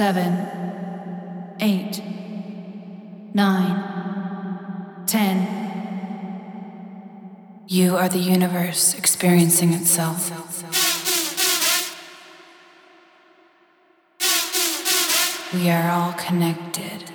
seven, eight, nine, ten. You are the universe experiencing itself. We are all connected.